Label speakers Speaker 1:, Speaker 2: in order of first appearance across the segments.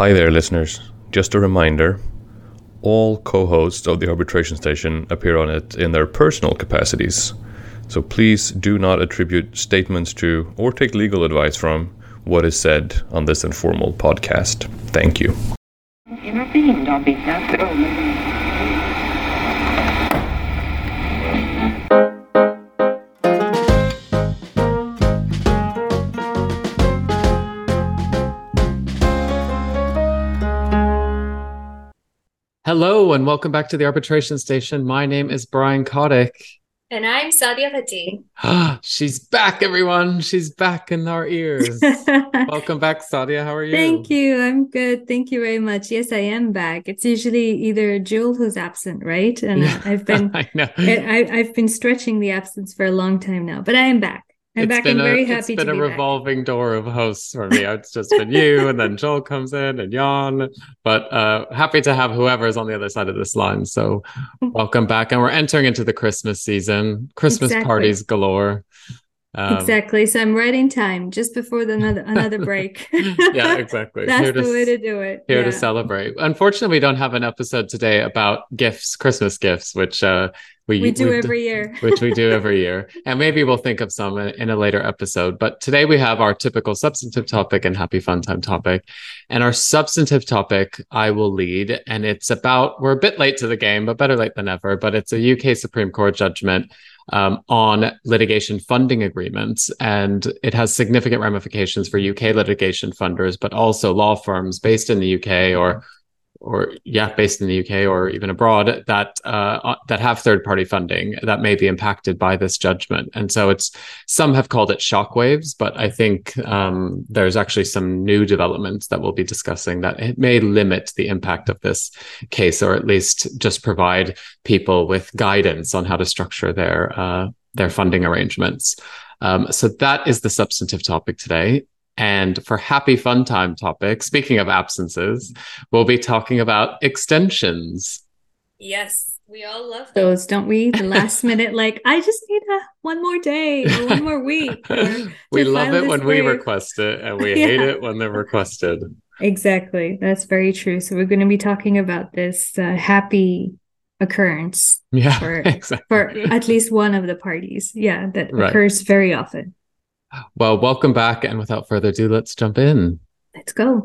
Speaker 1: Hi there, listeners. Just a reminder all co hosts of the arbitration station appear on it in their personal capacities. So please do not attribute statements to or take legal advice from what is said on this informal podcast. Thank you.
Speaker 2: Hello and welcome back to the arbitration station. My name is Brian Kotick.
Speaker 3: And I'm Saadia Fati.
Speaker 2: Ah, she's back, everyone. She's back in our ears. welcome back, Saadia. How are you?
Speaker 4: Thank you. I'm good. Thank you very much. Yes, I am back. It's usually either Joel who's absent, right? And yeah, I've been I know. I, I've been stretching the absence for a long time now, but I am back. I'm
Speaker 2: it's
Speaker 4: back
Speaker 2: been
Speaker 4: and very happy
Speaker 2: It's been
Speaker 4: to
Speaker 2: a
Speaker 4: be
Speaker 2: revolving
Speaker 4: back.
Speaker 2: door of hosts for me. It's just been you, and then Joel comes in, and Jan. But uh, happy to have whoever is on the other side of this line. So, welcome back, and we're entering into the Christmas season. Christmas
Speaker 4: Exactly.
Speaker 2: parties galore. Um,
Speaker 4: exactly. So I'm right in time, just before the another another break.
Speaker 2: yeah, exactly.
Speaker 4: That's
Speaker 2: Here
Speaker 4: the
Speaker 2: to
Speaker 4: way to do it.
Speaker 2: here
Speaker 4: yeah.
Speaker 2: to celebrate. Unfortunately, we don't have an episode today about gifts, Christmas gifts, which uh, we
Speaker 4: we do every year.
Speaker 2: which we do every year. And maybe we'll think of some in, in a later episode. But today we have our typical substantive topic and happy fun time topic. And our substantive topic I will lead. And it's about, we're a bit late to the game, but better late than ever. But it's a UK Supreme Court judgment um, on litigation funding agreements. And it has significant ramifications for UK litigation funders, but also law firms based in the UK or or yeah, based in the UK or even abroad that uh, that have third party funding that may be impacted by this judgment. And so it's some have called it shockwaves, but I think um, there's actually some new developments that we'll be discussing that it may limit the impact of this case, or at least just provide people with guidance on how to structure their uh, their funding arrangements. Um, so that is the substantive topic today. And for happy fun time topic, speaking of absences, we'll be talking about extensions.
Speaker 3: Yes, we all love.
Speaker 4: Those, don't we? The last minute, like, I just need a one more day or one more week.
Speaker 2: we love it
Speaker 4: this
Speaker 2: when we request it, and we
Speaker 4: Yeah.
Speaker 2: hate it when they're requested.
Speaker 4: Exactly. That's very true. So we're going to be talking about this uh, happy occurrence
Speaker 2: Yeah,
Speaker 4: For-
Speaker 2: exactly.
Speaker 4: for at least one of the parties. Yeah, that
Speaker 2: Right.
Speaker 4: occurs very often.
Speaker 2: Well, welcome back, and without further ado, let's jump in.
Speaker 4: Let's go.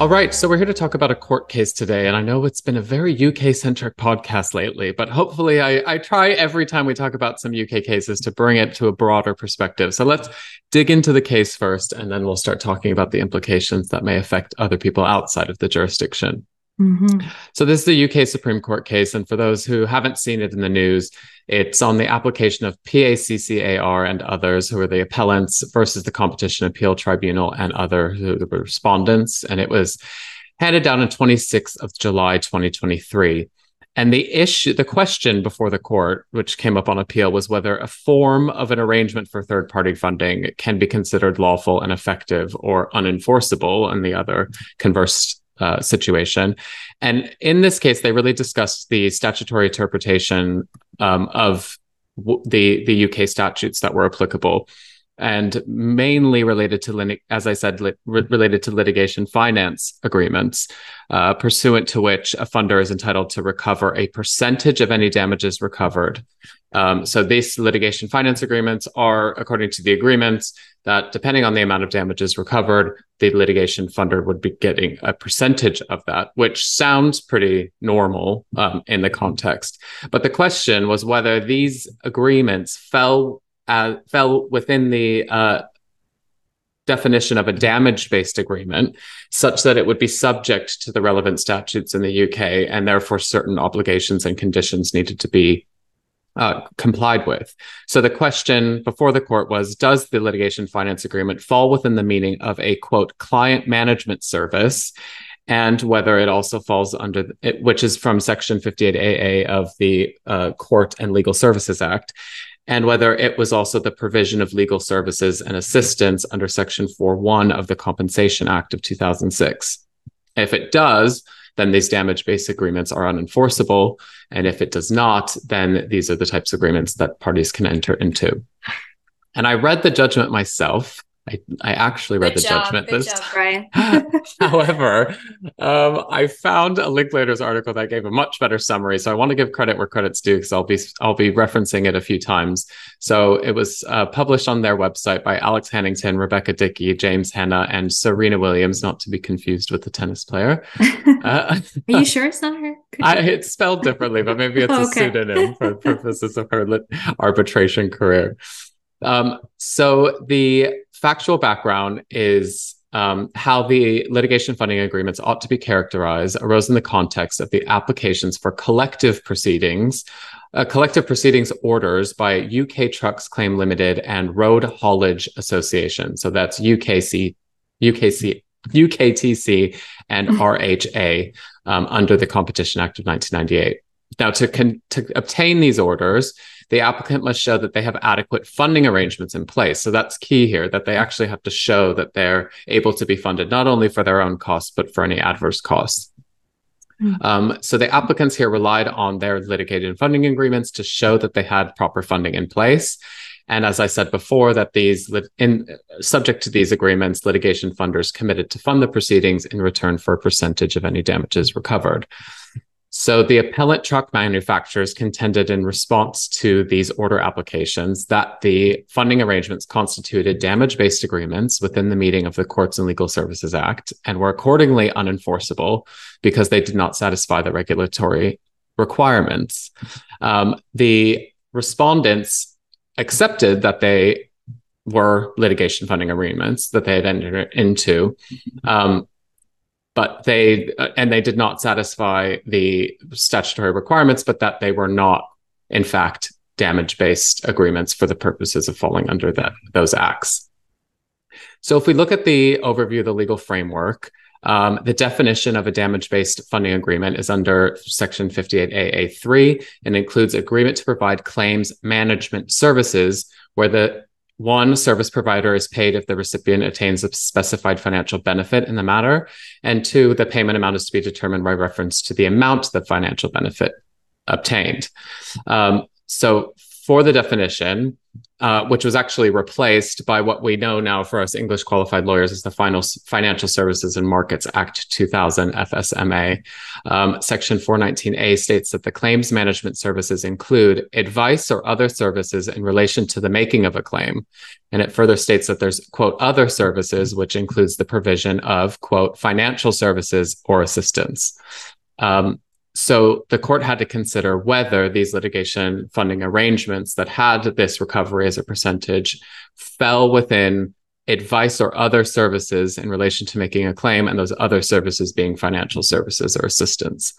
Speaker 2: All right, so we're here to talk about a court case today, and I know it's been a very UK centric podcast lately, but hopefully, I, I try every time we talk about some UK cases to bring it to a broader perspective. So let's dig into the case first, and then we'll start talking about the implications that may affect other people outside of the jurisdiction.
Speaker 4: Mhm.
Speaker 2: So this is the UK Supreme Court case, and for those who haven't seen it in the news, it's on the application of PACCAR and others who are the appellants versus the Competition Appeal Tribunal and other respondents, and it was handed down on 26th of July 2023. And the issue, the question before the court, which came up on appeal, was whether a form of an arrangement for third party funding can be considered lawful and effective or unenforceable and the other converse uh, situation. And in this case, they really discussed the statutory interpretation um, of w- the the UK statutes that were applicable, and mainly related to, lit- as I said, related to litigation finance agreements, uh, pursuant to which a funder is entitled to recover a percentage of any damages recovered. Um, so these litigation finance agreements are, according to the agreements, that depending on the amount of damages recovered, the litigation funder would be getting a percentage of that, which sounds pretty normal um, in the context. But the question was whether these agreements fell uh, fell within the uh, definition of a damage-based agreement, such that it would be subject to the relevant statutes in the UK, and therefore certain obligations and conditions needed to be uh, complied with. So the question before the court was Does the litigation finance agreement fall within the meaning of a quote client management service? And whether it also falls under it, which is from Section 58AA of the uh, Court and Legal Services Act, and whether it was also the provision of legal services and assistance under Section 4.1 of the Compensation Act of 2006. If it does, then these damage based agreements are unenforceable. And if it does not, then these are the types of agreements that parties can enter into. And I read the judgment myself. I, I actually read Good the job. judgment
Speaker 3: this job, Brian.
Speaker 2: However, um, I found a Linklaters article that gave a much better summary. So I want to give credit where credit's due because I'll be I'll be referencing it a few times. So it was uh, published on their website by Alex Hannington, Rebecca Dickey, James Hanna, and Serena Williams, not to be confused with the tennis player.
Speaker 4: Uh, Are you sure it's not her?
Speaker 2: I, it's spelled differently, but maybe it's okay. a pseudonym for purposes of her lit- arbitration career. Um, so the factual background is um, how the litigation funding agreements ought to be characterized arose in the context of the applications for collective proceedings, uh, collective proceedings orders by UK Trucks Claim Limited and Road Haulage Association. So that's UKC, UKC, UKTC, and mm-hmm. RHA um, under the Competition Act of 1998. Now, to, con- to obtain these orders, the applicant must show that they have adequate funding arrangements in place. So that's key here that they actually have to show that they're able to be funded not only for their own costs, but for any adverse costs. Mm-hmm. Um, so the applicants here relied on their litigated funding agreements to show that they had proper funding in place. And as I said before, that these in subject to these agreements, litigation funders committed to fund the proceedings in return for a percentage of any damages recovered. So the appellant truck manufacturers contended in response to these order applications that the funding arrangements constituted damage based agreements within the meaning of the Courts and Legal Services Act and were accordingly unenforceable because they did not satisfy the regulatory requirements. Um, the respondents accepted that they were litigation funding agreements that they had entered into. Um, but they uh, and they did not satisfy the statutory requirements, but that they were not, in fact, damage based agreements for the purposes of falling under that those acts. So, if we look at the overview of the legal framework, um, the definition of a damage based funding agreement is under Section 58AA3 and includes agreement to provide claims management services where the one service provider is paid if the recipient attains a specified financial benefit in the matter. And two, the payment amount is to be determined by reference to the amount the financial benefit obtained. Um, so for the definition, uh, which was actually replaced by what we know now for us English qualified lawyers as the Final Financial Services and Markets Act 2000 FSMA. Um, Section 419A states that the claims management services include advice or other services in relation to the making of a claim. And it further states that there's, quote, other services, which includes the provision of, quote, financial services or assistance. Um, so the court had to consider whether these litigation funding arrangements that had this recovery as a percentage fell within advice or other services in relation to making a claim, and those other services being financial services or assistance.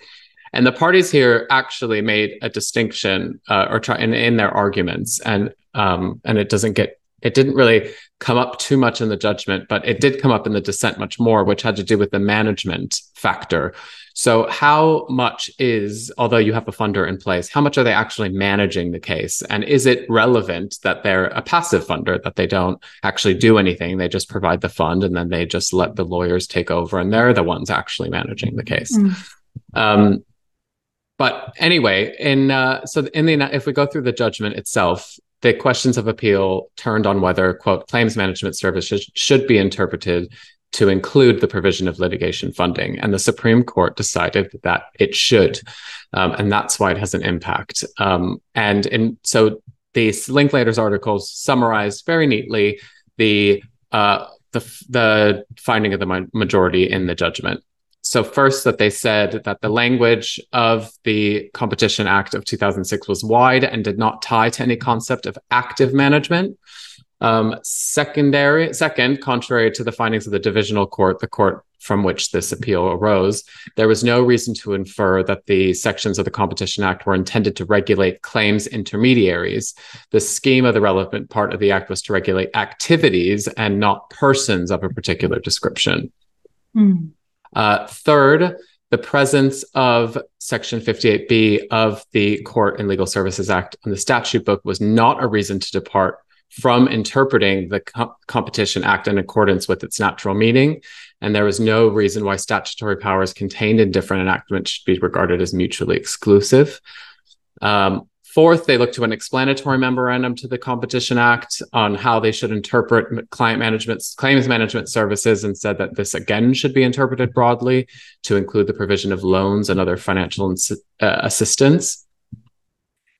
Speaker 2: And the parties here actually made a distinction, uh, or try in, in their arguments, and um, and it doesn't get it didn't really come up too much in the judgment, but it did come up in the dissent much more, which had to do with the management factor. So, how much is, although you have a funder in place, how much are they actually managing the case? And is it relevant that they're a passive funder, that they don't actually do anything? They just provide the fund and then they just let the lawyers take over and they're the ones actually managing the case. Mm. Um, but anyway, in uh, so in the if we go through the judgment itself, the questions of appeal turned on whether quote claims management services should be interpreted to include the provision of litigation funding. And the Supreme Court decided that it should. Um, and that's why it has an impact. Um, and in, so the Linklaters articles summarized very neatly the, uh, the, the finding of the majority in the judgment. So, first, that they said that the language of the Competition Act of 2006 was wide and did not tie to any concept of active management. Um, secondary, second, contrary to the findings of the divisional court, the court from which this appeal arose, there was no reason to infer that the sections of the Competition Act were intended to regulate claims intermediaries. The scheme of the relevant part of the act was to regulate activities and not persons of a particular description. Mm. Uh, third, the presence of Section 58B of the Court and Legal Services Act on the statute book was not a reason to depart from interpreting the Co- Competition Act in accordance with its natural meaning. And there was no reason why statutory powers contained in different enactments should be regarded as mutually exclusive. Um, Fourth, they looked to an explanatory memorandum to the Competition Act on how they should interpret client management claims management services and said that this again should be interpreted broadly to include the provision of loans and other financial ins- uh, assistance.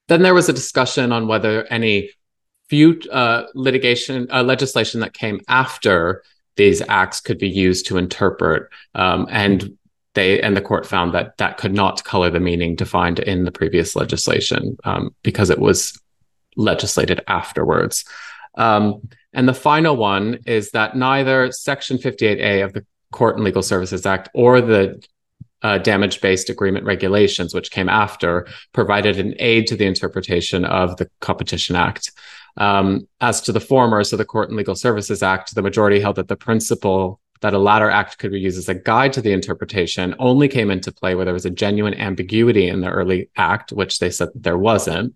Speaker 2: Then there was a discussion on whether any few uh, litigation uh, legislation that came after these acts could be used to interpret um, and they and the court found that that could not color the meaning defined in the previous legislation um, because it was legislated afterwards. Um, and the final one is that neither Section 58A of the Court and Legal Services Act or the uh, damage based agreement regulations, which came after, provided an aid to the interpretation of the Competition Act. Um, as to the former, so the Court and Legal Services Act, the majority held that the principle that a latter act could be used as a guide to the interpretation only came into play where there was a genuine ambiguity in the early act, which they said there wasn't.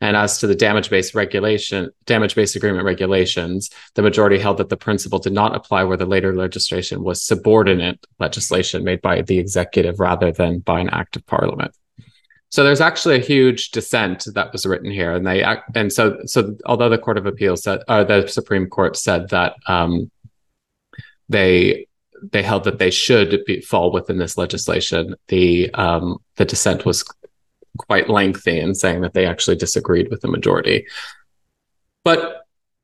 Speaker 2: And as to the damage based regulation, damage based agreement regulations, the majority held that the principle did not apply where the later legislation was subordinate legislation made by the executive rather than by an act of parliament. So there's actually a huge dissent that was written here, and they and so so although the Court of Appeals said, or the Supreme Court said that um, they they held that they should be, fall within this legislation. The um, the dissent was quite lengthy in saying that they actually disagreed with the majority. But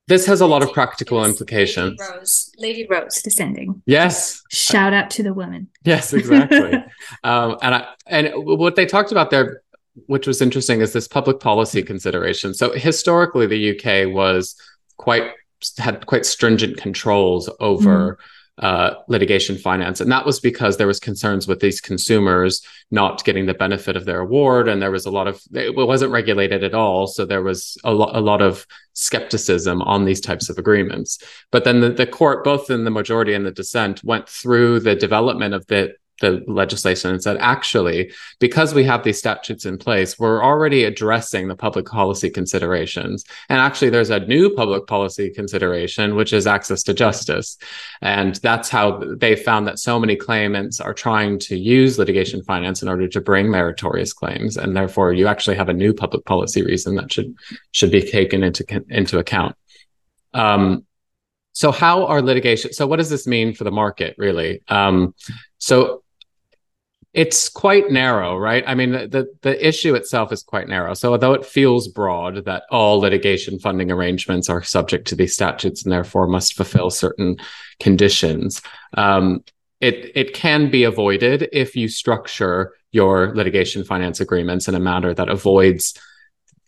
Speaker 2: this has a lot of practical implications.
Speaker 4: Lady Rose, Lady Rose descending.
Speaker 2: Yes.
Speaker 4: Shout out to the women.
Speaker 2: Yes, exactly. um, and I, and what they talked about there, which was interesting, is this public policy consideration. So historically, the UK was quite had quite stringent controls over. Mm uh, litigation finance. And that was because there was concerns with these consumers not getting the benefit of their award. And there was a lot of, it wasn't regulated at all. So there was a, lo- a lot of skepticism on these types of agreements. But then the, the court, both in the majority and the dissent, went through the development of the the legislation and said, actually, because we have these statutes in place, we're already addressing the public policy considerations. And actually, there's a new public policy consideration, which is access to justice. And that's how they found that so many claimants are trying to use litigation finance in order to bring meritorious claims. And therefore, you actually have a new public policy reason that should should be taken into, into account. Um, so how are litigation so what does this mean for the market really um, so it's quite narrow, right? I mean, the the issue itself is quite narrow. So although it feels broad that all litigation funding arrangements are subject to these statutes and therefore must fulfill certain conditions, um, it it can be avoided if you structure your litigation finance agreements in a manner that avoids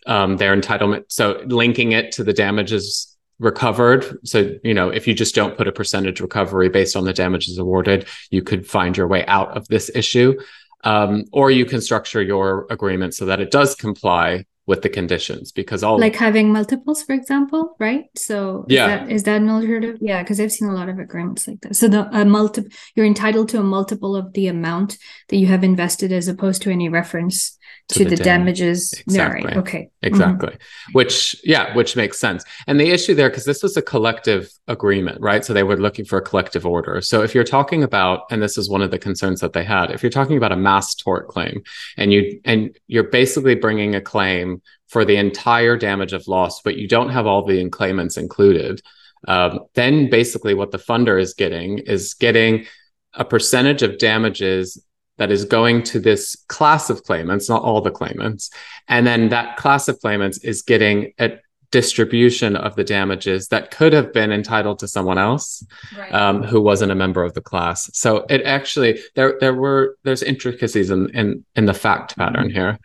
Speaker 2: um, their entitlement. So linking it to the damages recovered. So, you know, if you just don't put a percentage recovery based on the damages awarded, you could find your way out of this issue. Um, or you can structure your agreement so that it does comply with the conditions because all
Speaker 4: like having multiples for example right? So
Speaker 2: yeah.
Speaker 4: is that, is that an alternative? Yeah because i've seen a lot of agreements like that. So the a multi you're entitled to a multiple of the amount that you have invested as opposed to any reference to, the, the damages exactly. Right. okay
Speaker 2: exactly. Mm-hmm. which yeah which makes sense. And the issue there because this was a collective agreement right? So they were looking for a collective order. So if you're talking about and this is one of the concerns that they had if you're talking about a mass tort claim and you and you're basically bringing a claim for the entire damage of loss but you don't have all the claimants included um, then basically what the funder is getting is getting a percentage of damages that is going to this class of claimants, not all the claimants. And then that class of claimants is getting a distribution of the damages that could have been entitled to someone else right. um, who wasn't a member of the class. So it actually there there were there's intricacies in in, in the fact pattern here.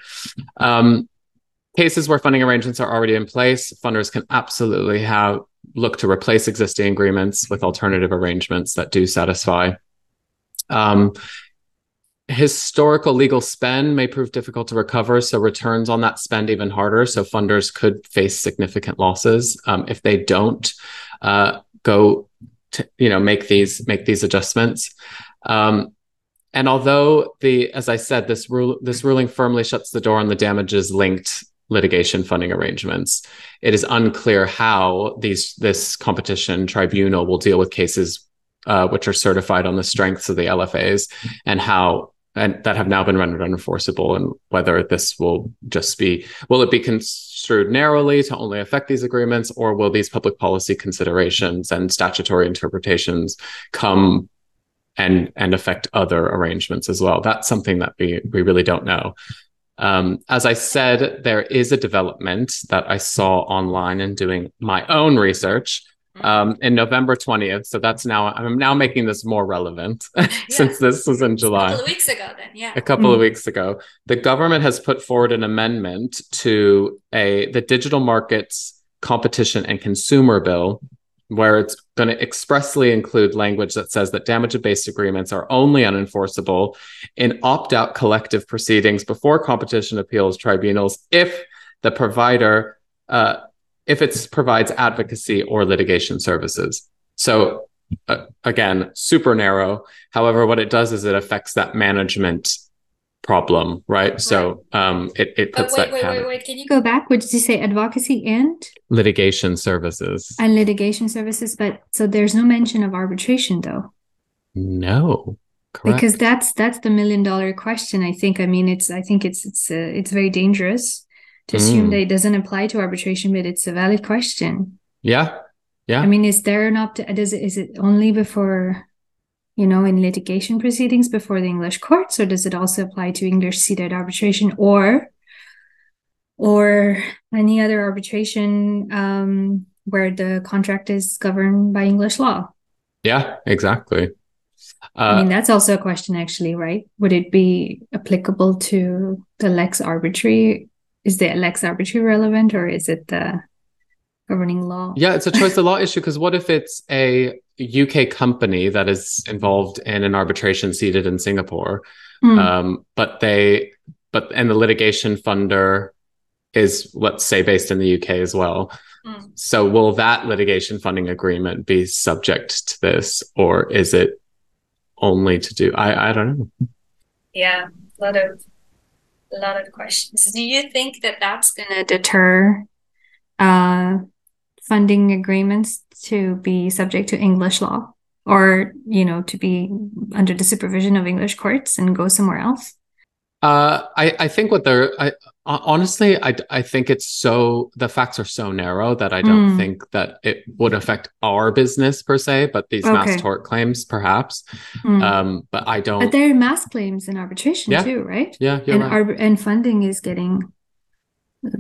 Speaker 2: Um, cases where funding arrangements are already in place, funders can absolutely have look to replace existing agreements with alternative arrangements that do satisfy. Um, historical legal spend may prove difficult to recover so returns on that spend even harder so funders could face significant losses um, if they don't uh, go to you know make these make these adjustments um, and although the as i said this rule this ruling firmly shuts the door on the damages linked litigation funding arrangements. It is unclear how these this competition tribunal will deal with cases uh, which are certified on the strengths of the LFAs and how and that have now been rendered unenforceable and whether this will just be will it be construed narrowly to only affect these agreements or will these public policy considerations and statutory interpretations come and and affect other arrangements as well that's something that we we really don't know um, as I said, there is a development that I saw online and doing my own research mm-hmm. um, in November 20th. So that's now, I'm now making this more relevant yeah. since this was in July. A
Speaker 3: couple of weeks ago, then, yeah.
Speaker 2: A couple mm. of weeks ago. The government has put forward an amendment to a the Digital Markets Competition and Consumer Bill where it's going to expressly include language that says that damage based agreements are only unenforceable in opt out collective proceedings before competition appeals tribunals if the provider, uh, if it provides advocacy or litigation services. So, uh, again, super narrow. However, what it does is it affects that management problem, right? right. So um, it, it puts
Speaker 3: wait,
Speaker 2: that
Speaker 3: wait, wait, wait. Can you go back? What did you say? Advocacy and
Speaker 2: litigation services
Speaker 4: and litigation services, but so there's no mention of arbitration though.
Speaker 2: No,
Speaker 4: correct. because that's that's the million dollar question. I think. I mean, it's I think it's it's uh, it's very dangerous to assume mm. that it doesn't apply to arbitration, but it's a valid question.
Speaker 2: Yeah, yeah. I
Speaker 4: mean, is there an opt? Does it is it only before you know, in litigation proceedings before the English courts, or does it also apply to English seated arbitration or or any other arbitration um, where the contract is governed by English law?
Speaker 2: Yeah, exactly.
Speaker 4: Uh, I mean, that's also a question, actually, right? Would it be applicable to the lex arbitri? Is the lex arbitri relevant, or is it the governing law?
Speaker 2: Yeah, it's a choice of law issue because what if it's a UK company that is involved in an arbitration seated in Singapore, mm. um, but they but and the litigation funder is let's say based in the UK as well. Mm. So will that litigation funding agreement be subject to this, or is it only to do? I I don't know.
Speaker 3: Yeah, a lot of a lot of questions. Do you think that that's going to
Speaker 4: deter uh, funding agreements to be subject to English law or, you know, to be under the supervision of English courts and go somewhere else?
Speaker 2: Uh, I, I think what they're, I, honestly, I, I think it's so, the facts are so narrow that I don't mm. think that it would affect our business per se, but these okay. mass tort claims perhaps. Mm. Um, but I don't.
Speaker 4: But there are mass claims in arbitration yeah. too, right?
Speaker 2: Yeah.
Speaker 4: and,
Speaker 2: right.
Speaker 4: Ar- and funding is getting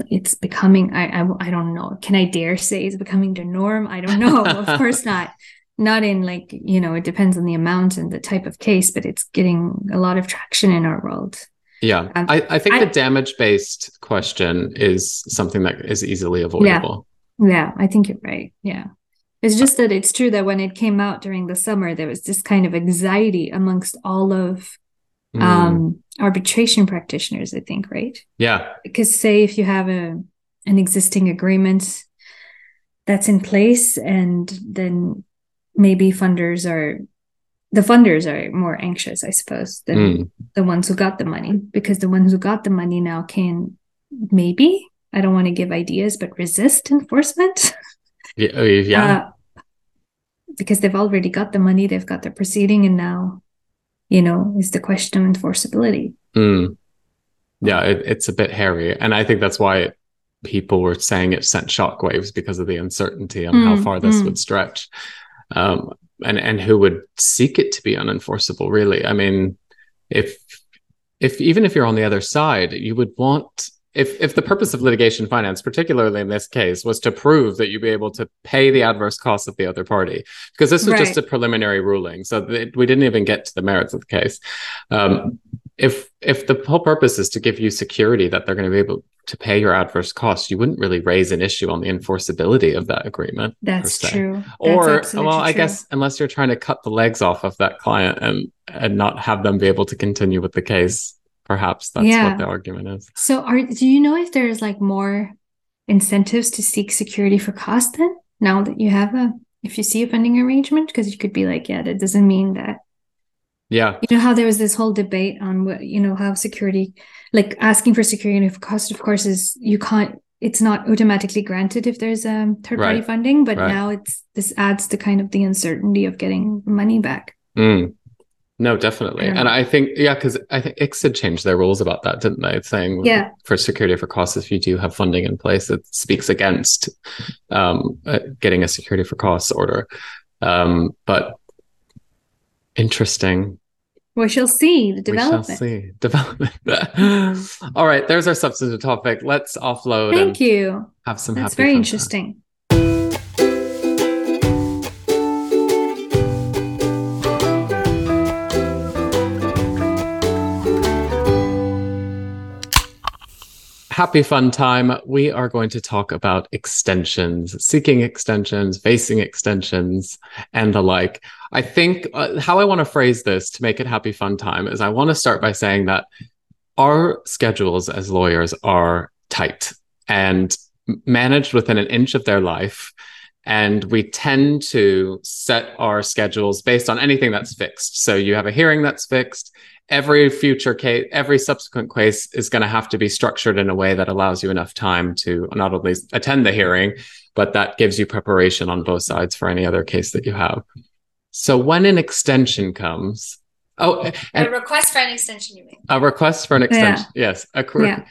Speaker 4: it's becoming I, I i don't know. Can i dare say it's becoming the norm? I don't know. Of course not. Not in like you know it depends on the amount and the type of case but it's getting a lot of traction in our world.
Speaker 2: Yeah. Um, I, I think I, the damage based question is something that is easily avoidable.
Speaker 4: Yeah, yeah i think you're right. Yeah. It's just that it's true that when it came out during the summer there was this kind of anxiety amongst all of mm. um arbitration practitioners i think right
Speaker 2: yeah
Speaker 4: because say if you have a an existing agreement that's in place and then maybe funders are the funders are more anxious i suppose than mm. the ones who got the money because the ones who got the money now can maybe i don't want to give ideas but resist enforcement
Speaker 2: yeah, oh, yeah. Uh,
Speaker 4: because they've already got the money they've got their proceeding and now you know, is the question of enforceability.
Speaker 2: Mm. Yeah, it, it's a bit hairy. And I think that's why people were saying it sent shockwaves because of the uncertainty on mm, how far this mm. would stretch. Um, and, and who would seek it to be unenforceable, really. I mean, if if even if you're on the other side, you would want if if the purpose of litigation finance, particularly in this case, was to prove that you'd be able to pay the adverse costs of the other party, because this was right. just a preliminary ruling, so we didn't even get to the merits of the case. Um, if if the whole purpose is to give you security that they're going to be able to pay your adverse costs, you wouldn't really raise an issue on the enforceability of that agreement.
Speaker 4: That's true.
Speaker 2: Or well, I true. guess unless you're trying to cut the legs off of that client and and not have them be able to continue with the case perhaps that's yeah. what the argument is
Speaker 4: so are do you know if there's like more incentives to seek security for cost then now that you have a if you see a funding arrangement because you could be like yeah that doesn't mean that
Speaker 2: Yeah.
Speaker 4: You know how there was this whole debate on what, you know, how security, like asking for security of cost, of course, is you can't, it's not automatically granted if there's a um, third party right. funding, but right. now it's, this adds to kind of the uncertainty of getting money back.
Speaker 2: Mm. No, definitely. And I think, yeah, because I think ICSID changed their rules about that, didn't they? Saying
Speaker 4: yeah.
Speaker 2: for security for costs, if you do have funding in place, it speaks against um, uh, getting a security for costs order. Um, but interesting.
Speaker 4: We shall see the development.
Speaker 2: We shall see development. All right, there's our substantive topic. Let's offload.
Speaker 4: Thank you.
Speaker 2: Have some.
Speaker 4: That's very interesting.
Speaker 2: Happy fun time. We are going to talk about extensions, seeking extensions, facing extensions, and the like. I think uh, how I want to phrase this to make it happy fun time is I want to start by saying that our schedules as lawyers are tight and managed within an inch of their life. And we tend to set our schedules based on anything that's fixed. So you have a hearing that's fixed every future case, every subsequent case is going to have to be structured in a way that allows you enough time to not only attend the hearing, but that gives you preparation on both sides for any other case that you have. So when an extension comes, oh,
Speaker 3: a request for an extension, you mean?
Speaker 2: A request for an extension, yeah. yes. A, yeah.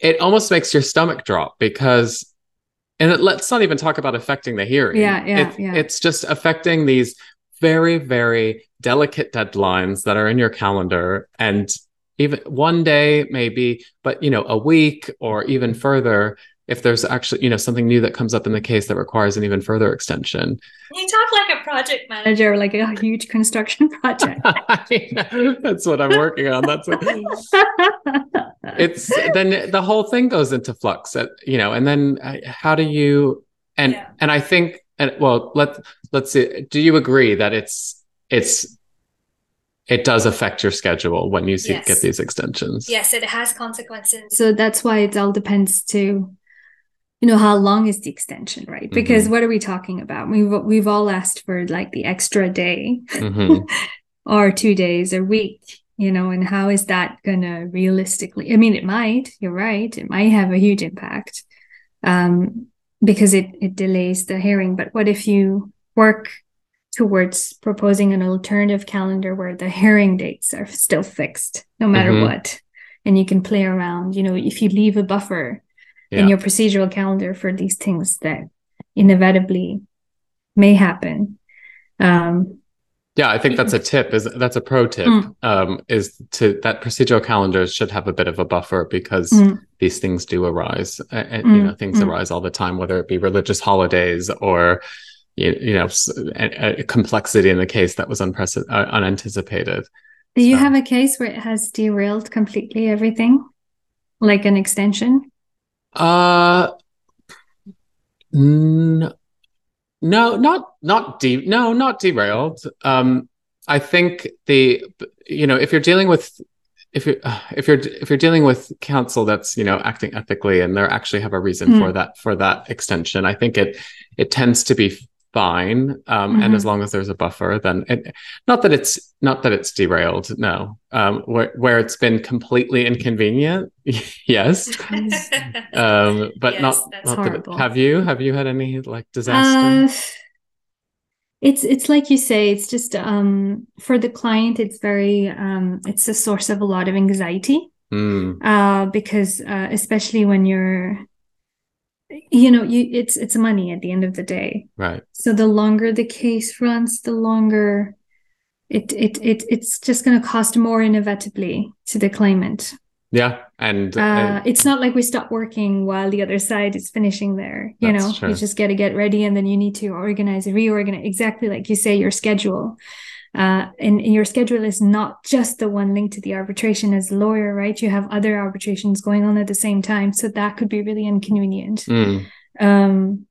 Speaker 2: It almost makes your stomach drop because and it, let's not even talk about affecting the hearing.
Speaker 4: Yeah, yeah,
Speaker 2: it,
Speaker 4: yeah.
Speaker 2: It's just affecting these very, very delicate deadlines that are in your calendar and even one day maybe but you know a week or even further if there's actually you know something new that comes up in the case that requires an even further extension
Speaker 3: you talk like a project manager
Speaker 4: like a huge construction project
Speaker 2: that's what i'm working on that's what... it's then the whole thing goes into flux at, you know and then uh, how do you and yeah. and i think and well let let's see do you agree that it's it's it does affect your schedule when you see, yes. get these extensions.
Speaker 3: Yes, it has consequences.
Speaker 4: So that's why it all depends to, you know, how long is the extension, right? Mm-hmm. Because mm-hmm. what are we talking about? We've we've all asked for like the extra day, mm-hmm. or two days or week, you know, and how is that gonna realistically? I mean, it might. You're right. It might have a huge impact, um, because it it delays the hearing. But what if you work towards proposing an alternative calendar where the hearing dates are still fixed no matter mm-hmm. what and you can play around you know if you leave a buffer yeah. in your procedural calendar for these things that inevitably may happen um,
Speaker 2: yeah i think that's a tip is that's a pro tip mm. um, is to that procedural calendars should have a bit of a buffer because mm. these things do arise mm. you know things mm. arise all the time whether it be religious holidays or you, you know a, a, complexity in the case that was unprecedented, uh, unanticipated.
Speaker 4: Do you so. have a case where it has derailed completely everything, like an extension?
Speaker 2: Uh, n- no, not not de- no, not derailed. Um, I think the you know if you're dealing with if you're if you're if you're dealing with counsel that's you know acting ethically and they actually have a reason mm. for that for that extension, I think it it tends to be fine um, mm-hmm. and as long as there's a buffer then it, not that it's not that it's derailed no. Um, where, where it's been completely inconvenient yes. Um, but yes, not, not that it, have you? Have you had any like disaster? Uh,
Speaker 4: it's it's like you say it's just um, for the client it's very um, it's a source of a lot of anxiety. Mm. uh, because uh, especially when you're you know you it's it's money at the end of the day.
Speaker 2: Right.
Speaker 4: So the longer the case runs the longer it it, it it's just going to cost more inevitably to the claimant.
Speaker 2: Yeah and,
Speaker 4: uh, it's not like we stop working while the other side is finishing there you know? True. you just got to get ready and then you need to organize reorganize exactly like you say your schedule uh, and, and, your schedule is not just the one linked to the arbitration as a lawyer, right? You have other arbitrations going on at the same time, so that could be really inconvenient. Mm. Um,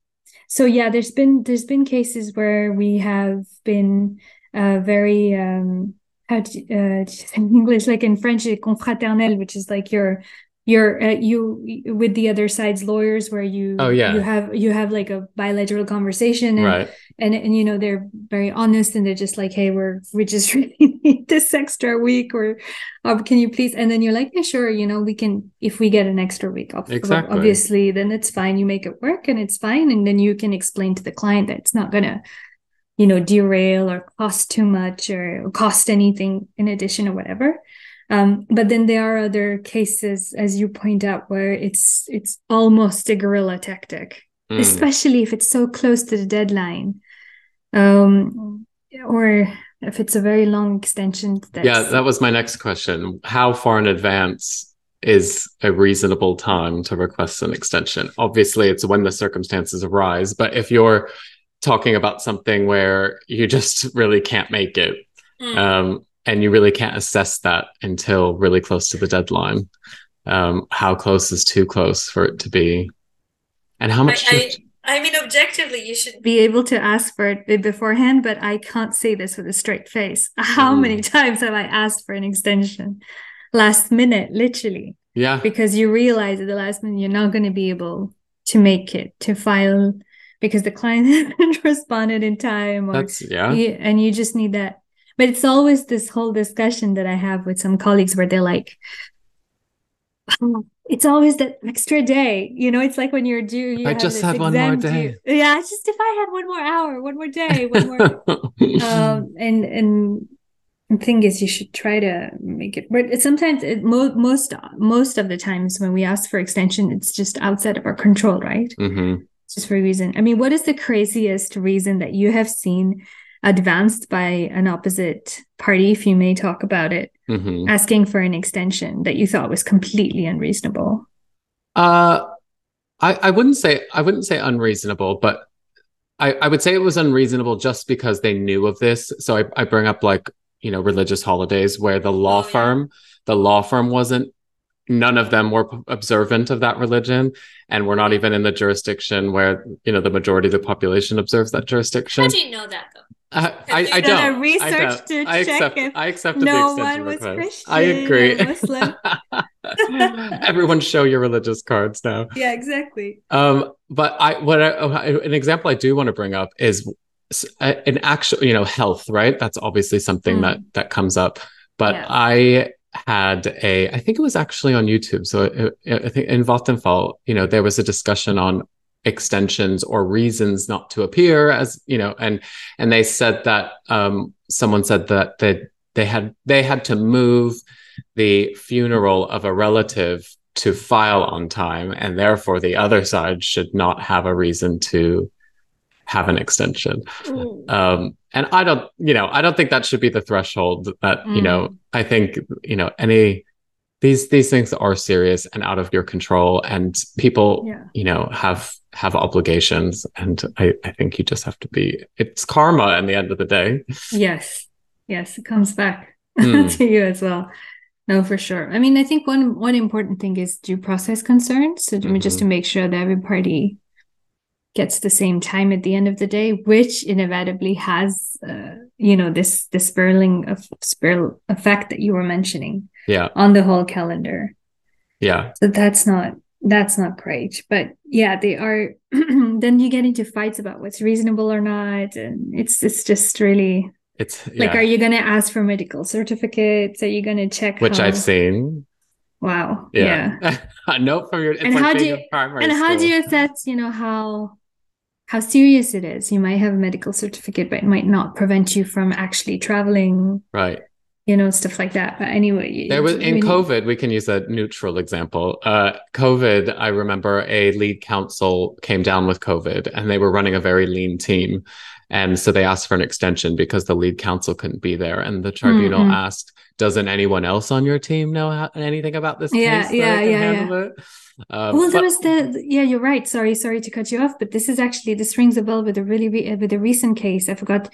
Speaker 4: so yeah, there's been there's been cases where we have been uh, very um, how to, uh, in English, like in French, confraternel, which is like your you're uh, you with the other side's lawyers where you
Speaker 2: oh yeah.
Speaker 4: you have you have like a bilateral conversation and,
Speaker 2: right.
Speaker 4: and and you know they're very honest and they're just like hey we're we just really need this extra week or, or can you please? And then you're like yeah sure you know we can if we get an extra week off. Exactly. obviously then it's fine. You make it work and it's fine. And then you can explain to the client that it's not gonna you know derail or cost too much or cost anything in addition or whatever um, but then there are other cases as you point out where it's it's almost a guerrilla tactic mm. especially if it's so close to the deadline um, or if it's a very long extension.
Speaker 2: Yeah, that was my next question. How far in advance is a reasonable time to request an extension? Obviously, it's when the circumstances arise, but if you're talking about something where you just really can't make it, mm. um, and you really can't assess that until really close to the deadline, um, how close is too close for it to be? And how much?
Speaker 3: I, I mean, objectively, you should
Speaker 4: be able to ask for it beforehand, but I can't say this with a straight face. How mm. many times have I asked for an extension last minute, literally?
Speaker 2: Yeah.
Speaker 4: Because you realize at the last minute you're not going to be able to make it to file because the client hasn't responded in time.
Speaker 2: Or That's, yeah.
Speaker 4: You, and you just need that. But it's always this whole discussion that I have with some colleagues where they're like, it's always that extra day. You know, it's like when you're due. You
Speaker 2: I just had one more day.
Speaker 4: Due. Yeah, it's just if I had one more hour, one more day, one more. um, and and the thing is, you should try to make it. But sometimes, it, mo- most most of the times when we ask for extension, it's just outside of our control, right?
Speaker 2: Mm-hmm.
Speaker 4: Just for a reason. I mean, what is the craziest reason that you have seen advanced by an opposite party, if you may talk about it, mm-hmm. asking for an extension that you thought was completely unreasonable?
Speaker 2: Uh, I, I wouldn't say I wouldn't say unreasonable, but I, I would say it was unreasonable just because they knew of this. So I, I bring up like you know religious holidays where the law oh, firm the law firm wasn't none of them were observant of that religion and we're not even in the jurisdiction where you know the majority of the population observes that jurisdiction
Speaker 3: how do you know that though
Speaker 2: uh, I, I don't.
Speaker 4: Research
Speaker 2: I don't.
Speaker 4: to
Speaker 2: I
Speaker 4: check
Speaker 2: accept,
Speaker 4: if
Speaker 2: I accept
Speaker 4: no
Speaker 2: the
Speaker 4: one was
Speaker 2: request.
Speaker 4: Christian
Speaker 2: I agree.
Speaker 4: Muslim.
Speaker 2: Everyone, show your religious cards now.
Speaker 4: Yeah, exactly.
Speaker 2: Um, but I, what I, an example I do want to bring up is an actual, you know, health. Right, that's obviously something mm. that that comes up. But yeah. I had a, I think it was actually on YouTube. So it, it, I think in Vattenfall, you know, there was a discussion on extensions or reasons not to appear as you know and and they said that um, someone said that they they had they had to move the funeral of a relative to file on time and therefore the other side should not have a reason to have an extension mm. um, and i don't you know i don't think that should be the threshold that mm. you know mm. i think you know any these these things are serious and out of your control and people yeah. you know have have obligations and I, I think you just have to be it's karma in the end of the day.
Speaker 4: Yes. Yes it comes back mm. to you as well. No for sure. I mean i think one one important thing is due process concerns. So mm-hmm. just to make sure that every party gets the same time at the end of the day which inevitably has uh, you know this this spiraling of spiral effect that you were mentioning
Speaker 2: yeah.
Speaker 4: on the whole calendar.
Speaker 2: Yeah.
Speaker 4: So that's not that's not great but yeah they are then you get into fights about what's reasonable or not and it's it's just really
Speaker 2: it's
Speaker 4: yeah. like are you going to ask for medical certificates are you going to check
Speaker 2: which how... i've seen
Speaker 4: wow yeah,
Speaker 2: yeah. note from your
Speaker 4: and like how do you and school. how do you assess you know how how serious it is you might have a medical certificate but it might not prevent you from actually traveling
Speaker 2: right
Speaker 4: you know stuff like that but anyway
Speaker 2: there was in covid we can use a neutral example uh covid i remember a lead counsel came down with covid and they were running a very lean team and so they asked for an extension because the lead counsel couldn't be there and the tribunal mm-hmm. asked doesn't anyone else on your team know how, anything about this
Speaker 4: yeah
Speaker 2: case
Speaker 4: yeah yeah, yeah. Um, well, there was the yeah. You're right. Sorry, sorry to cut you off, but this is actually this rings a bell with a really re- with a recent case. I forgot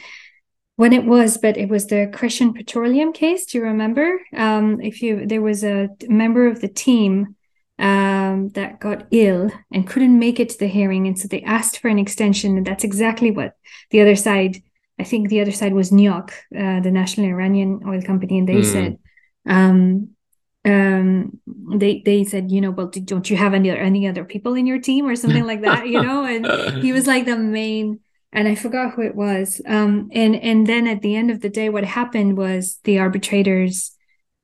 Speaker 4: when it was, but it was the Crescent Petroleum case. Do you remember? Um, if you there was a member of the team um, that got ill and couldn't make it to the hearing, and so they asked for an extension, and that's exactly what the other side. I think the other side was NIOC, uh, the National Iranian Oil Company, and they mm. said, um, um, they they said, you know, well, don't you have any any other people in your team or something like that, you know? And he was like the main and I forgot who it was. Um, and and then at the end of the day, what happened was the arbitrators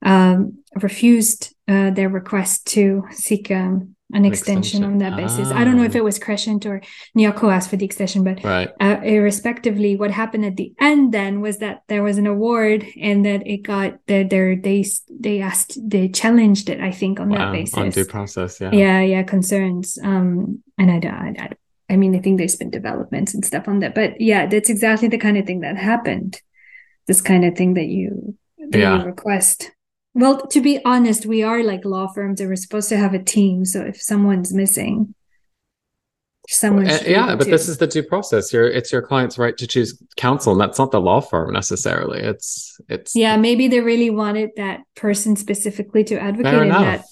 Speaker 4: um, refused uh, their request to seek um, an, extension, extension, on that basis. I don't know if ah. it was Crescent or NIOC asked for the extension, but
Speaker 2: right.
Speaker 4: uh, irrespectively, what happened at the end then was that there was an award and that it got that they they they asked they challenged it. I think on wow. that basis
Speaker 2: on due process, yeah,
Speaker 4: yeah, yeah, concerns. Um, and I, I, I I mean, I think there's been developments and stuff on that, but yeah, that's exactly the kind of thing that happened. This kind of thing that you, that yeah. you request. Well, to be honest, we are like law firms and we're supposed to have a team. So if someone's missing, someone
Speaker 2: well, yeah, but to. this is the due process. Your it's your client's right to choose counsel, and that's not the law firm necessarily. It's it's
Speaker 4: yeah, maybe they really wanted that person specifically to advocate in that.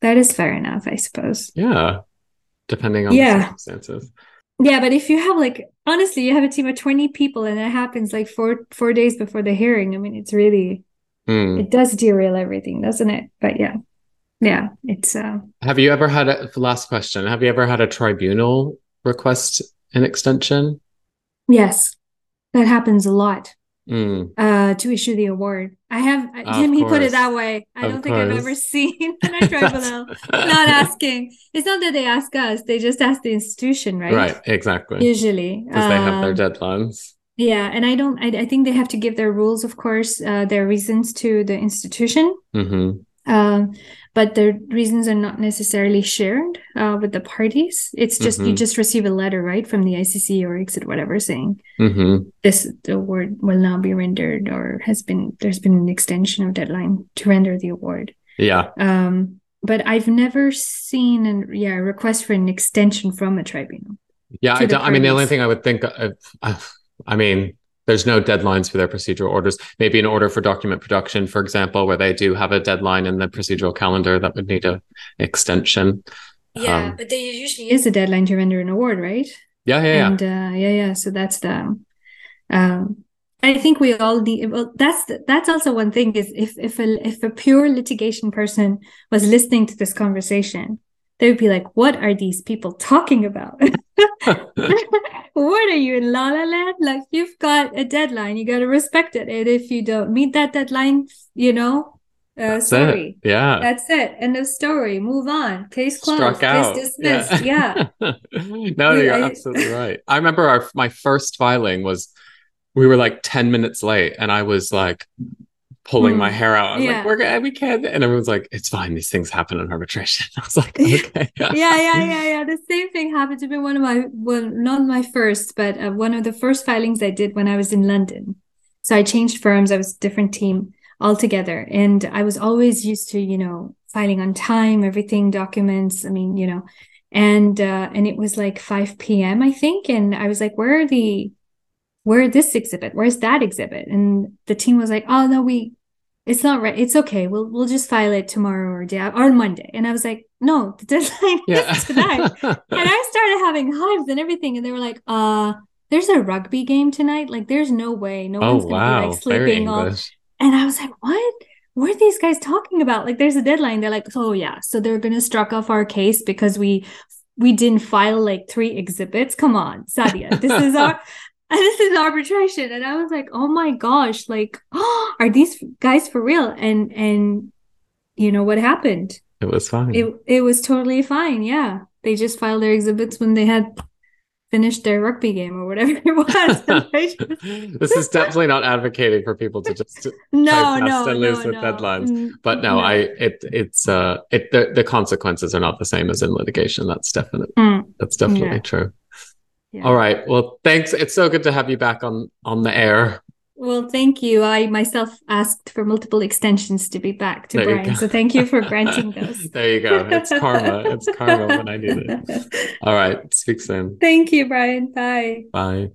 Speaker 4: That is fair enough, I suppose.
Speaker 2: Yeah. Depending on yeah. the circumstances.
Speaker 4: Yeah, but if you have like honestly, you have a team of 20 people and it happens like four four days before the hearing. I mean, it's really Mm. It does derail everything, doesn't it? But yeah. Yeah, it's uh
Speaker 2: Have you ever had a last question? Have you ever had a tribunal request an extension?
Speaker 4: Yes. That happens a lot.
Speaker 2: Mm.
Speaker 4: Uh, to issue the award. I have let me put it that way. I of don't think I've ever seen a tribunal not asking. It's not that they ask us; they just ask the institution, right?
Speaker 2: Right, exactly.
Speaker 4: Usually,
Speaker 2: because they have their um, deadlines.
Speaker 4: Yeah, and I don't. I, I think they have to give their rules, of course, uh, their reasons to the institution.
Speaker 2: Mm-hmm.
Speaker 4: Um, but the reasons are not necessarily shared uh, with the parties. It's just mm-hmm. you just receive a letter, right, from the ICC or ICSID whatever, saying
Speaker 2: mm-hmm.
Speaker 4: this the award will now be rendered or has been there's been an extension of deadline to render the award.
Speaker 2: Yeah.
Speaker 4: Um, but I've never seen an yeah a request for an extension from a tribunal.
Speaker 2: Yeah, I, I mean the only thing I would think of I mean, there's no deadlines for their procedural orders. Maybe an order for document production, for example, where they do have a deadline in the procedural calendar that would need a extension.
Speaker 3: Yeah, um, but there usually
Speaker 4: is a deadline to render an award, right?
Speaker 2: Yeah, yeah,
Speaker 4: and, yeah. Uh, yeah, yeah. So that's the. Um, I think we all need. Well, that's that's also one thing is if if a if a pure litigation person was listening to this conversation, they would be like, "What are these people talking about?" what are you in la la land? Like you've got a deadline, you got to respect it. And if you don't meet that deadline, you know, uh, sorry.
Speaker 2: It. Yeah.
Speaker 4: That's it. End of story. Move on. Case closed. Struck out. Case dismissed. Yeah. yeah.
Speaker 2: no, you're I, absolutely right. I remember our my first filing was we were like 10 minutes late and I was like pulling my hmm. hair out. I was yeah. like, we're good, we can't. And everyone's like, it's fine. These things happen in arbitration. I was like, okay.
Speaker 4: yeah, yeah, yeah, yeah. The same thing happened to me. One of my, well, not my first, but uh, one of the first filings I did when I was in London. So I changed firms. I was a different team altogether. And I was always used to, you know, filing on time, everything, documents. I mean, you know, and, uh, and it was like 5 p.m., I think. And I was like, where are the, where this exhibit? Where's that exhibit? And the team was like, oh no, we it's not right. It's okay. We'll we'll just file it tomorrow or day or Monday. And I was like, no, the deadline yeah. is tonight. and I started having hives and everything. And they were like, uh, there's a rugby game tonight. Like, there's no way. No oh, one's gonna wow. be like sleeping off. And I was like, what? What are these guys talking about? Like, there's a deadline. They're like, oh yeah. So they're gonna struck off our case because we we didn't file like three exhibits. Come on, Saadia. This is our and this is arbitration. And i was like oh my gosh like oh, are these guys for real? And and you know what happened?
Speaker 2: It was fine.
Speaker 4: It, it was totally fine. Yeah. They just filed their exhibits when they had finished their rugby game or whatever it
Speaker 2: was. This is definitely not advocating for people to just
Speaker 4: no no
Speaker 2: and lose no, with no. deadlines. Mm, but no, no, i it it's uh it the, the consequences are not the same as in litigation. That's definitely mm. that's definitely yeah. true yeah. All right. Well, thanks. It's so good to have you back on on the air.
Speaker 4: Well, thank you. I myself asked for multiple extensions to be back to there Brian. So thank you for granting those.
Speaker 2: there you go. It's karma. It's karma when I need it. All right. Speak soon.
Speaker 4: Thank you, Brian. Bye.
Speaker 2: Bye.